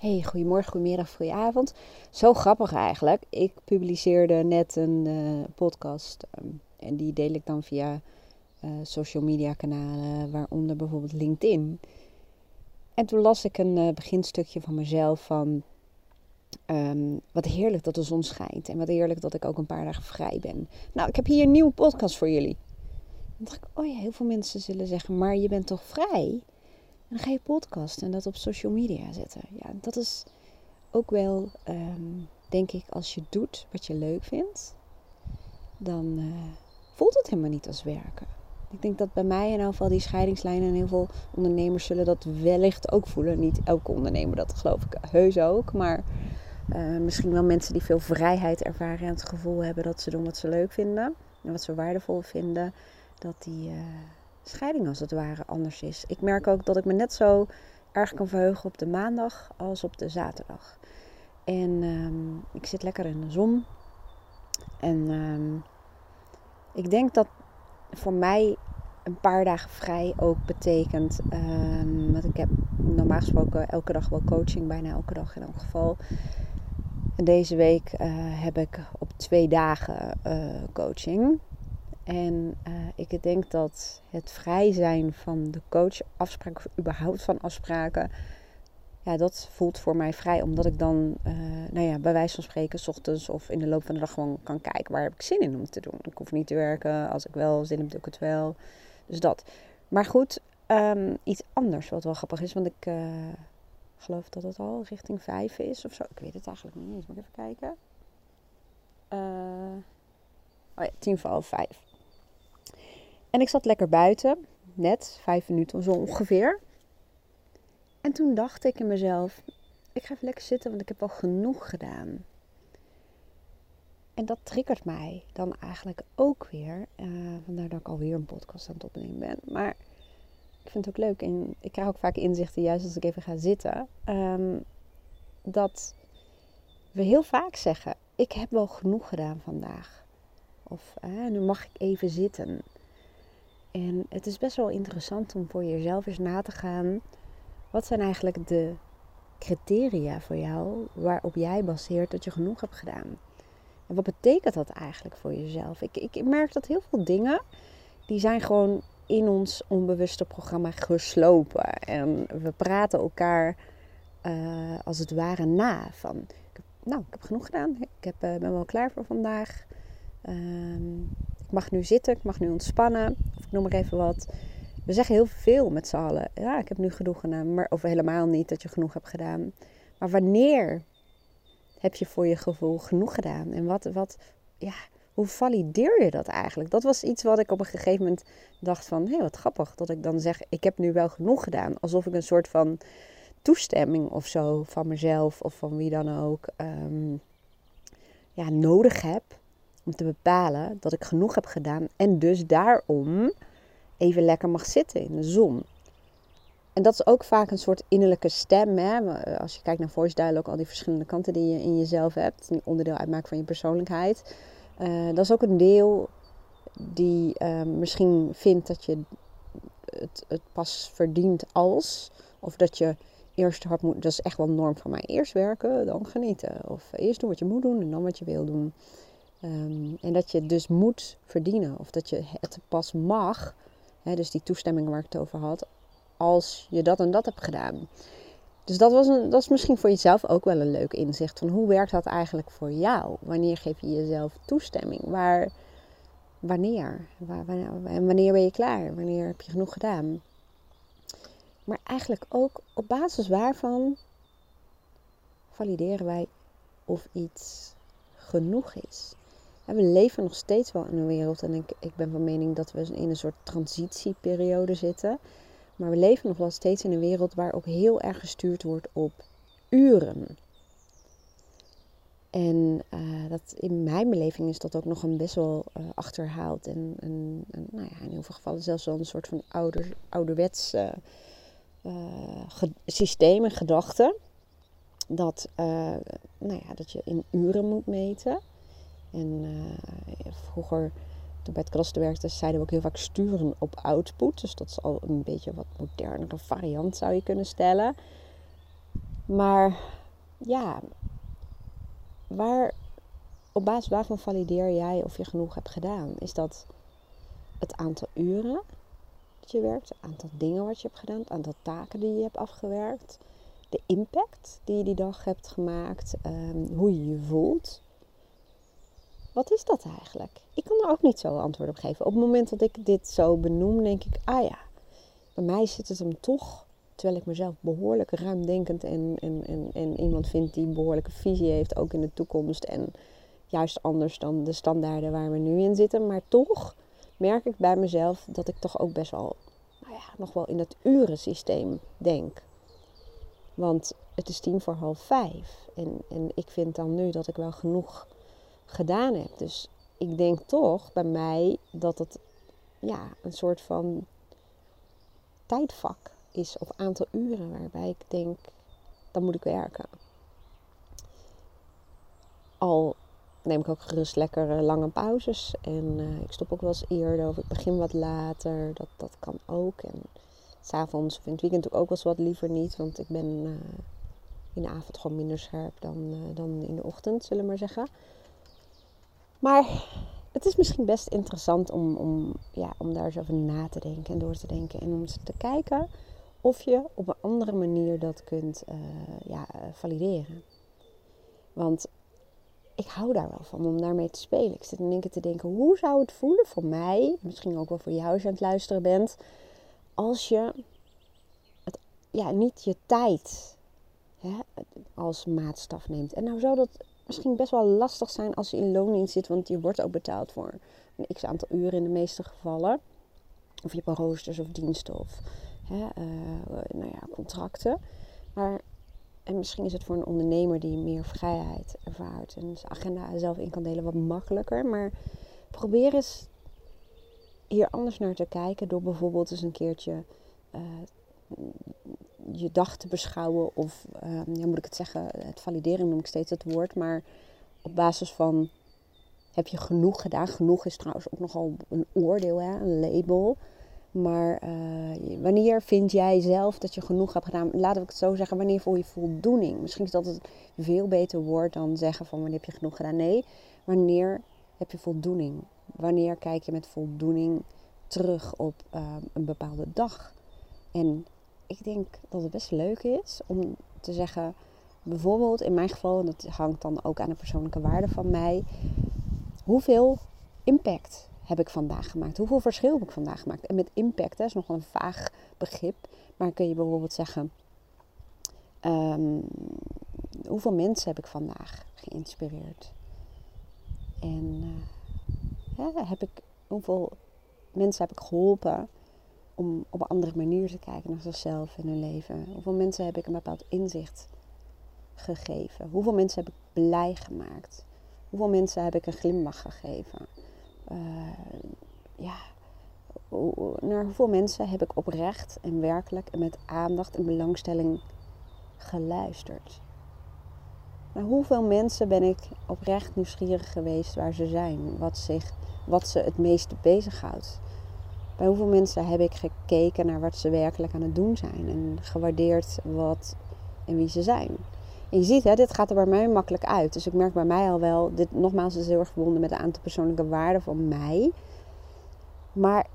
Hey, goedemorgen, goedemiddag, goedenavond. Zo grappig eigenlijk. Ik publiceerde net een uh, podcast ehm, en die deel ik dan via uh, social media kanalen, waaronder bijvoorbeeld LinkedIn. En toen las ik een uh, beginstukje van mezelf van um, wat heerlijk dat de zon schijnt en wat heerlijk dat ik ook een paar dagen vrij ben. Nou, ik heb hier een nieuwe podcast voor jullie. Dan dacht ik, oh ja, heel veel mensen zullen zeggen, maar je bent toch vrij? Dan ga je podcast en dat op social media zetten. Ja, dat is ook wel, um, denk ik, als je doet wat je leuk vindt, dan uh, voelt het helemaal niet als werken. Ik denk dat bij mij in ieder geval die scheidingslijnen en heel veel ondernemers zullen dat wellicht ook voelen. Niet elke ondernemer, dat geloof ik heus ook. Maar uh, misschien wel mensen die veel vrijheid ervaren en het gevoel hebben dat ze doen wat ze leuk vinden en wat ze waardevol vinden, dat die. Uh, scheiding als het ware anders is. Ik merk ook dat ik me net zo erg kan verheugen op de maandag als op de zaterdag. En um, ik zit lekker in de zon. En um, ik denk dat voor mij een paar dagen vrij ook betekent. Um, want ik heb normaal gesproken elke dag wel coaching, bijna elke dag in elk geval. En deze week uh, heb ik op twee dagen uh, coaching. En uh, ik denk dat het vrij zijn van de coach, afspraken, überhaupt van afspraken, ja, dat voelt voor mij vrij. Omdat ik dan, uh, nou ja, bij wijze van spreken, s ochtends of in de loop van de dag gewoon kan kijken waar heb ik zin in om te doen. Ik hoef niet te werken. Als ik wel zin heb, doe ik het wel. Dus dat. Maar goed, um, iets anders wat wel grappig is. Want ik uh, geloof dat het al richting vijf is of zo. Ik weet het eigenlijk niet eens. Moet ik even kijken. oh ja, tien voor half vijf. En ik zat lekker buiten, net vijf minuten zo ongeveer. En toen dacht ik in mezelf, ik ga even lekker zitten, want ik heb al genoeg gedaan. En dat triggert mij dan eigenlijk ook weer. Uh, vandaar dat ik alweer een podcast aan het opnemen ben. Maar ik vind het ook leuk. En ik krijg ook vaak inzichten, juist als ik even ga zitten. Um, dat we heel vaak zeggen, ik heb wel genoeg gedaan vandaag. Of nu mag ik even zitten. En het is best wel interessant om voor jezelf eens na te gaan. Wat zijn eigenlijk de criteria voor jou waarop jij baseert dat je genoeg hebt gedaan? En wat betekent dat eigenlijk voor jezelf? Ik, ik merk dat heel veel dingen, die zijn gewoon in ons onbewuste programma geslopen. En we praten elkaar uh, als het ware na. Van, nou, ik heb genoeg gedaan. Ik heb, uh, ben wel klaar voor vandaag. Um, ik mag nu zitten, ik mag nu ontspannen, ik noem maar even wat. We zeggen heel veel met z'n allen. Ja, ik heb nu genoeg gedaan, maar, of helemaal niet dat je genoeg hebt gedaan. Maar wanneer heb je voor je gevoel genoeg gedaan? En wat, wat, ja, hoe valideer je dat eigenlijk? Dat was iets wat ik op een gegeven moment dacht van, hé, hey, wat grappig dat ik dan zeg, ik heb nu wel genoeg gedaan. Alsof ik een soort van toestemming of zo van mezelf of van wie dan ook um, ja, nodig heb om te bepalen dat ik genoeg heb gedaan en dus daarom even lekker mag zitten in de zon. En dat is ook vaak een soort innerlijke stem. Hè? Als je kijkt naar voice dialogue, al die verschillende kanten die je in jezelf hebt, die onderdeel uitmaken van je persoonlijkheid. Uh, dat is ook een deel die uh, misschien vindt dat je het, het, pas verdient als. Of dat je eerst hard moet. Dat is echt wel een norm van mij. Eerst werken, dan genieten. Of eerst doen wat je moet doen en dan wat je wil doen. Um, en dat je het dus moet verdienen. Of dat je het pas mag. Hè, dus die toestemming waar ik het over had. Als je dat en dat hebt gedaan. Dus dat, was een, dat is misschien voor jezelf ook wel een leuk inzicht. Van hoe werkt dat eigenlijk voor jou? Wanneer geef je jezelf toestemming? Waar, wanneer? En wanneer ben je klaar? Wanneer heb je genoeg gedaan? Maar eigenlijk ook op basis waarvan valideren wij of iets genoeg is we leven nog steeds wel in een wereld. En ik, ik ben van mening dat we in een soort transitieperiode zitten. Maar we leven nog wel steeds in een wereld waarop heel erg gestuurd wordt op uren. En uh, dat, in mijn beleving is dat ook nog een best wel uh, achterhaald. En, nou ja, in heel veel gevallen zelfs wel een soort van ouder, ouderwets uh, systeem en gedachte. Dat, nou ja, dat je in uren moet meten. En uh, vroeger, toen bij het klasse werkte, zeiden we ook heel vaak sturen op output. Dus dat is al een beetje wat modernere variant, zou je kunnen stellen. Maar ja, waar, op basis waarvan valideer jij of je genoeg hebt gedaan? Is dat het aantal uren dat je werkt, het aantal dingen wat je hebt gedaan, het aantal taken die je hebt afgewerkt, de impact die je die dag hebt gemaakt, ehm, hoe je je voelt? Wat is dat eigenlijk? Ik kan er ook niet zo antwoord op geven. Op het moment dat ik dit zo benoem, denk ik, ah ja, bij mij zit het hem toch Terwijl ik mezelf behoorlijk ruimdenkend en, en, en, en iemand vind die behoorlijke visie heeft, ook in de toekomst. En juist anders dan de standaarden waar we nu in zitten. Maar toch merk ik bij mezelf dat ik toch ook best wel, nou ja, nog wel in het urensysteem denk. Want het is tien voor half vijf. En, en ik vind dan nu dat ik wel genoeg gedaan heb. Dus ik denk toch bij mij dat het ja, een soort van tijdvak is of aantal uren waarbij ik denk, dan moet ik werken. Al neem ik ook gerust lekker eh, lange pauzes. En uh, ik stop ook wel eens eerder of ik begin wat later. Dat, dat kan ook. En s'avonds of in het weekend doe ik ook wel eens wat liever niet. Want ik ben uh, in de avond gewoon minder scherp dan, dan in de ochtend, zullen we maar zeggen. Maar het is misschien best interessant om, om, ja, om daar eens over na te denken en door te denken. En om te kijken of je op een andere manier dat kunt uh, ja, valideren. Want ik hou daar wel van om daarmee te spelen. Ik zit in één keer te denken, hoe zou het voelen voor mij, misschien ook wel voor jou als je aan het luisteren bent, als je het, ja, niet je tijd hè, als maatstaf neemt. En nou zou dat misschien best wel lastig zijn als je in loondienst zit, want je wordt ook betaald voor een x aantal uren in de meeste gevallen. Of je hebt roosters of diensten of hè, uh, nou ja, contracten. Maar, en misschien is het voor een ondernemer die meer vrijheid ervaart en zijn agenda zelf in kan delen wat makkelijker. Maar probeer eens hier anders naar te kijken door bijvoorbeeld eens een keertje uh, je dag te beschouwen. Of, uh, ja, moet ik het zeggen, het valideren noem ik steeds het woord. Maar op basis van, heb je genoeg gedaan? Genoeg is trouwens ook nogal een oordeel, hè? een label. Maar uh, wanneer vind jij zelf dat je genoeg hebt gedaan? Laten we het zo zeggen, wanneer voel je voldoening? Misschien is dat het veel beter woord dan zeggen van wanneer heb je genoeg gedaan. Nee, wanneer heb je voldoening? Wanneer kijk je met voldoening terug op uh, een bepaalde dag? En ik denk dat het best leuk is om te zeggen, bijvoorbeeld in mijn geval, en dat hangt dan ook aan de persoonlijke waarde van mij, hoeveel impact heb ik vandaag gemaakt? Hoeveel verschil heb ik vandaag gemaakt? En met impact, hè, is nog een vaag begrip. Maar kun je bijvoorbeeld zeggen: um, hoeveel mensen heb ik vandaag geïnspireerd? En uh, heb ik, hoeveel mensen heb ik geholpen om op een andere manier te kijken naar zichzelf en hun leven? Hoeveel mensen heb ik een bepaald inzicht gegeven? Hoeveel mensen heb ik blij gemaakt? Hoeveel mensen heb ik een glimlach gegeven? uh, ja, naar hoeveel mensen heb ik oprecht en werkelijk en met aandacht en belangstelling geluisterd? Naar hoeveel mensen ben ik oprecht nieuwsgierig geweest waar ze zijn, wat, zich, wat ze het meeste bezighoudt? Bij hoeveel mensen heb ik gekeken naar wat ze werkelijk aan het doen zijn en gewaardeerd wat en wie ze zijn? En je ziet, hè, dit gaat er bij mij makkelijk uit. Dus ik merk bij mij al wel, dit nogmaals is heel erg verbonden met een aantal persoonlijke waarden van mij. Maar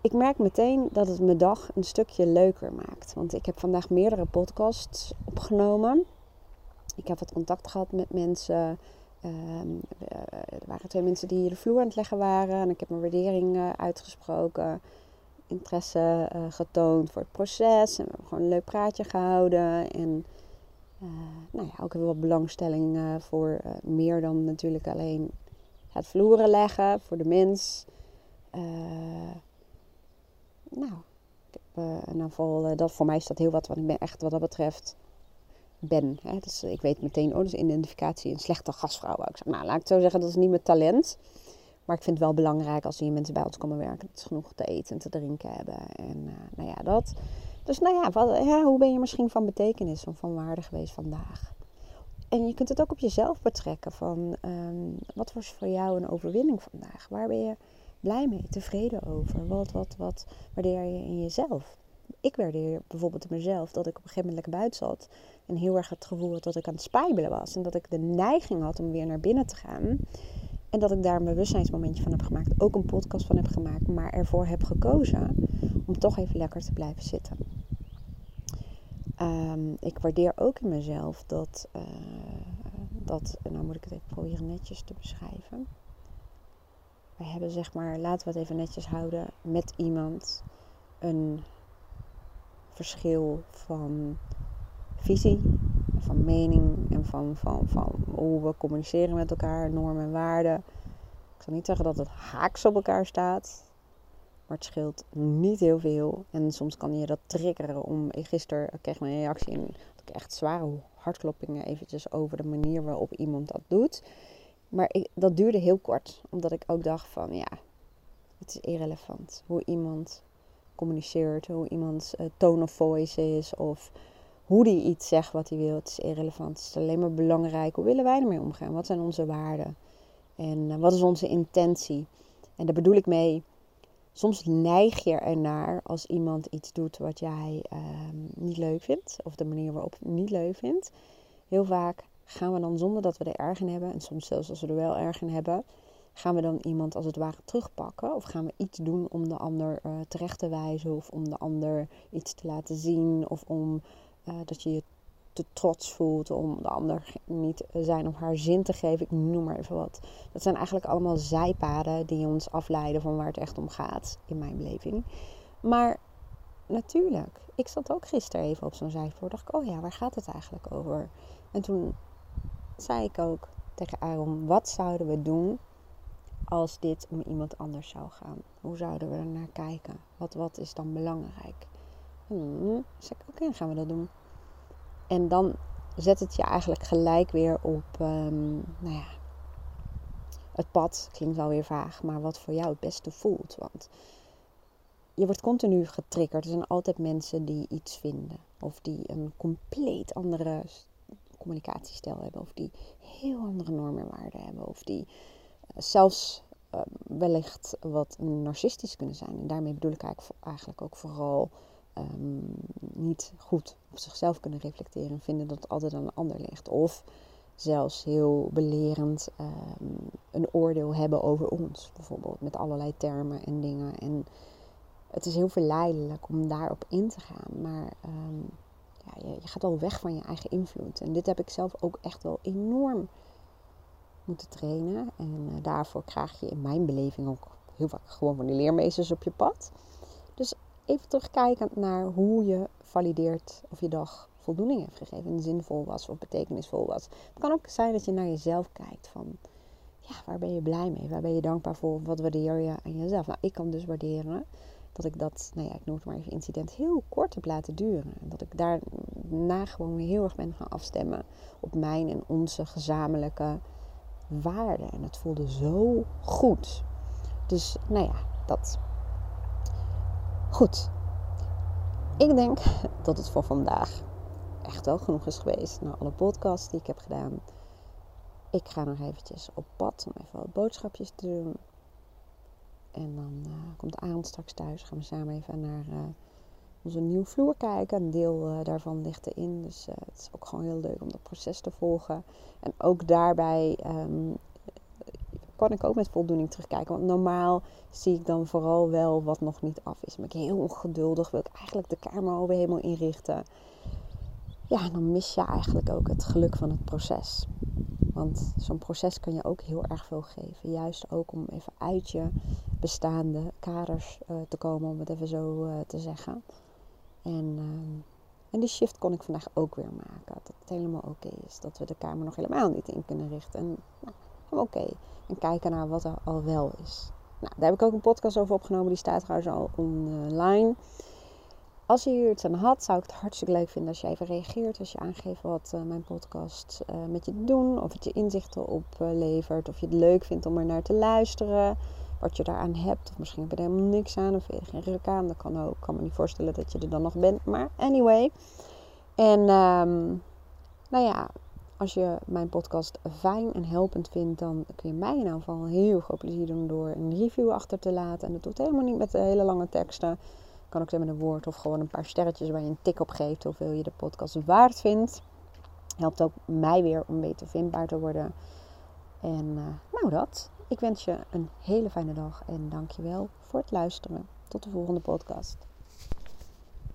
ik merk meteen dat het mijn dag een stukje leuker maakt. Want ik heb vandaag meerdere podcasts opgenomen. Ik heb wat contact gehad met mensen. Ehm, er waren twee mensen die de vloer aan het leggen waren. En ik heb mijn waardering uh, uitgesproken. Interesse uh, getoond voor het proces. En we hebben gewoon een leuk praatje gehouden. En nou ja, ook weer wat belangstelling voor meer dan natuurlijk alleen het vloeren leggen voor de mens. nou, ik heb ieder geval, dat, voor mij is dat heel wat, want ik ben echt wat dat betreft ben. Hè? Dus ik weet meteen, oh, dus identificatie een slechte gastvrouw. Ik zeg, nou, laat ik zo zeggen, dat is niet mijn talent. Maar ik vind het wel belangrijk als hier mensen bij ons komen werken, dat ze genoeg te eten en te drinken hebben. En nou ja, dat. Dus nou ja, wat, hoe ben je misschien van betekenis of van waarde geweest vandaag? En je kunt het ook op jezelf betrekken van um, wat was voor jou een overwinning vandaag? Waar ben je blij mee, tevreden over? Wat, wat, wat waardeer je in jezelf? Ik waardeer bijvoorbeeld in mezelf dat ik op een gegeven moment lekker buiten zat. En heel erg het gevoel had dat ik aan het spijbelen was. En dat ik de neiging had om weer naar binnen te gaan. En dat ik daar een bewustzijnsmomentje van heb gemaakt. Ook een podcast van heb gemaakt. Maar ervoor heb gekozen om toch even lekker te blijven zitten. Ehm, ik waardeer ook in mezelf dat, uh, dat, nou moet ik het even proberen netjes te beschrijven. We hebben zeg maar, laten we het even netjes houden, met iemand een verschil van visie, van mening en van, van, van hoe we communiceren met elkaar, normen en waarden. Ik zal niet zeggen dat het haaks op elkaar staat, maar het scheelt niet heel veel. En soms kan je dat triggeren om. Gisteren kreeg ik een reactie in ik echt zware hartkloppingen eventjes over de manier waarop iemand dat doet. Maar ik, dat duurde heel kort, omdat ik ook dacht van ja, het is irrelevant hoe iemand communiceert, hoe iemands uh, tone of voice is of hoe die iets zegt wat hij wil. Het is irrelevant. Het is alleen maar belangrijk. Hoe willen wij ermee omgaan? Wat zijn onze waarden? En uh, wat is onze intentie? En daar bedoel ik mee. Soms neig je ernaar als iemand iets doet wat jij uh, niet leuk vindt, of de manier waarop je het niet leuk vindt. Heel vaak gaan we dan zonder dat we er erg in hebben, en soms zelfs als we er wel erg in hebben, gaan we dan iemand als het ware terugpakken? Of gaan we iets doen om de ander uh, terecht te wijzen? Of om de ander iets te laten zien? Of om uh, dat je je te trots voelt om de ander niet zijn of haar zin te geven? Ik noem maar even wat. Dat zijn eigenlijk allemaal zijpaden die ons afleiden van waar het echt om gaat, in mijn beleving. Maar natuurlijk, ik zat ook gisteren even op zo'n zijspoor. Dacht ik, oh ja, waar gaat het eigenlijk over? En toen zei ik ook tegen Aaron, wat zouden we doen als dit om iemand anders zou gaan? Hoe zouden we er naar kijken? Wat, wat is dan belangrijk? Hmm, zeg ik, oké, gaan we dat doen. En dan zet het je eigenlijk gelijk weer op, um, nou ja, het pad. Klinkt wel weer vaag, maar wat voor jou het beste voelt. Want je wordt continu getriggerd. Er zijn altijd mensen die iets vinden. Of die een compleet andere communicatiestijl hebben. Of die heel andere normen en waarden hebben. Of die zelfs uh, wellicht wat narcistisch kunnen zijn. En daarmee bedoel ik eigenlijk ook vooral um, niet goed op zichzelf kunnen reflecteren en vinden dat het altijd aan een ander ligt. Of zelfs heel belerend um, een oordeel hebben over ons, bijvoorbeeld met allerlei termen en dingen. En het is heel verleidelijk om daarop in te gaan, maar um, ja, je, je, gaat al weg van je eigen invloed. En dit heb ik zelf ook echt wel enorm moeten trainen. En uh, daarvoor krijg je in mijn beleving ook heel vaak gewoon van die leermeesters op je pad. Dus even terugkijkend naar hoe je valideert of je dag voldoening heeft gegeven. En zinvol was of betekenisvol was. Het kan ook zijn dat je naar jezelf kijkt van... Ja, waar ben je blij mee? Waar ben je dankbaar voor? Wat waardeer je aan jezelf? Nou, ik kan dus waarderen dat ik dat, nou ja, ik noem het maar even incident, heel kort heb laten duren. En dat ik daarna gewoon weer heel erg ben gaan afstemmen op mijn en onze gezamenlijke waarde. En het voelde zo goed. Dus nou ja, dat. Goed. Ik denk dat het voor vandaag echt wel genoeg is geweest. Na alle podcasts die ik heb gedaan. Ik ga nog eventjes op pad om even wat boodschapjes te doen. En dan uh, komt Arend straks thuis. Gaan we samen even naar uh, onze nieuwe vloer kijken. Een deel uh, daarvan ligt erin. Dus het is ook gewoon heel leuk om dat proces te volgen. En ook daarbij um, kan ik ook met voldoening terugkijken. Want normaal zie ik dan vooral wel wat nog niet af is. Ben ik heel ongeduldig. Wil ik eigenlijk de kamer alweer helemaal inrichten. Ja, dan mis je eigenlijk ook het geluk van het proces. Want zo'n proces kan je ook heel erg veel geven. Juist ook om even uit je bestaande kaders uh, te komen, om het even zo te zeggen. En, uh, en die shift kon ik vandaag ook weer maken. Dat het helemaal oké is. Dat we de kamer nog helemaal niet in kunnen richten. En nou, oké. En kijken naar wat er al wel is. Nou, daar heb ik ook een podcast over opgenomen. Die staat trouwens al online. Als je hier iets aan had, zou ik het hartstikke leuk vinden als je even reageert. Als je aangeeft wat uh, mijn podcast uh, met je doen. Of het je inzichten oplevert. of je het leuk vindt om er naar te luisteren. Wat je daaraan hebt. Of misschien heb je er helemaal niks aan. Of je geen ruk aan. Dat kan ook. Ik kan me niet voorstellen dat je er dan nog bent. Maar anyway. En um, nou ja, als je mijn podcast fijn en helpend vindt, dan kun je mij in ieder geval heel groot plezier doen door een review achter te laten. En dat doet helemaal niet met hele lange teksten. Kan ook met een woord of gewoon een paar sterretjes waar je een tik op geeft hoeveel je de podcast waard vindt. Helpt ook mij weer om beter vindbaar te worden. En uh, nou dat. Ik wens je een hele fijne dag en dankjewel voor het luisteren. Tot de volgende podcast.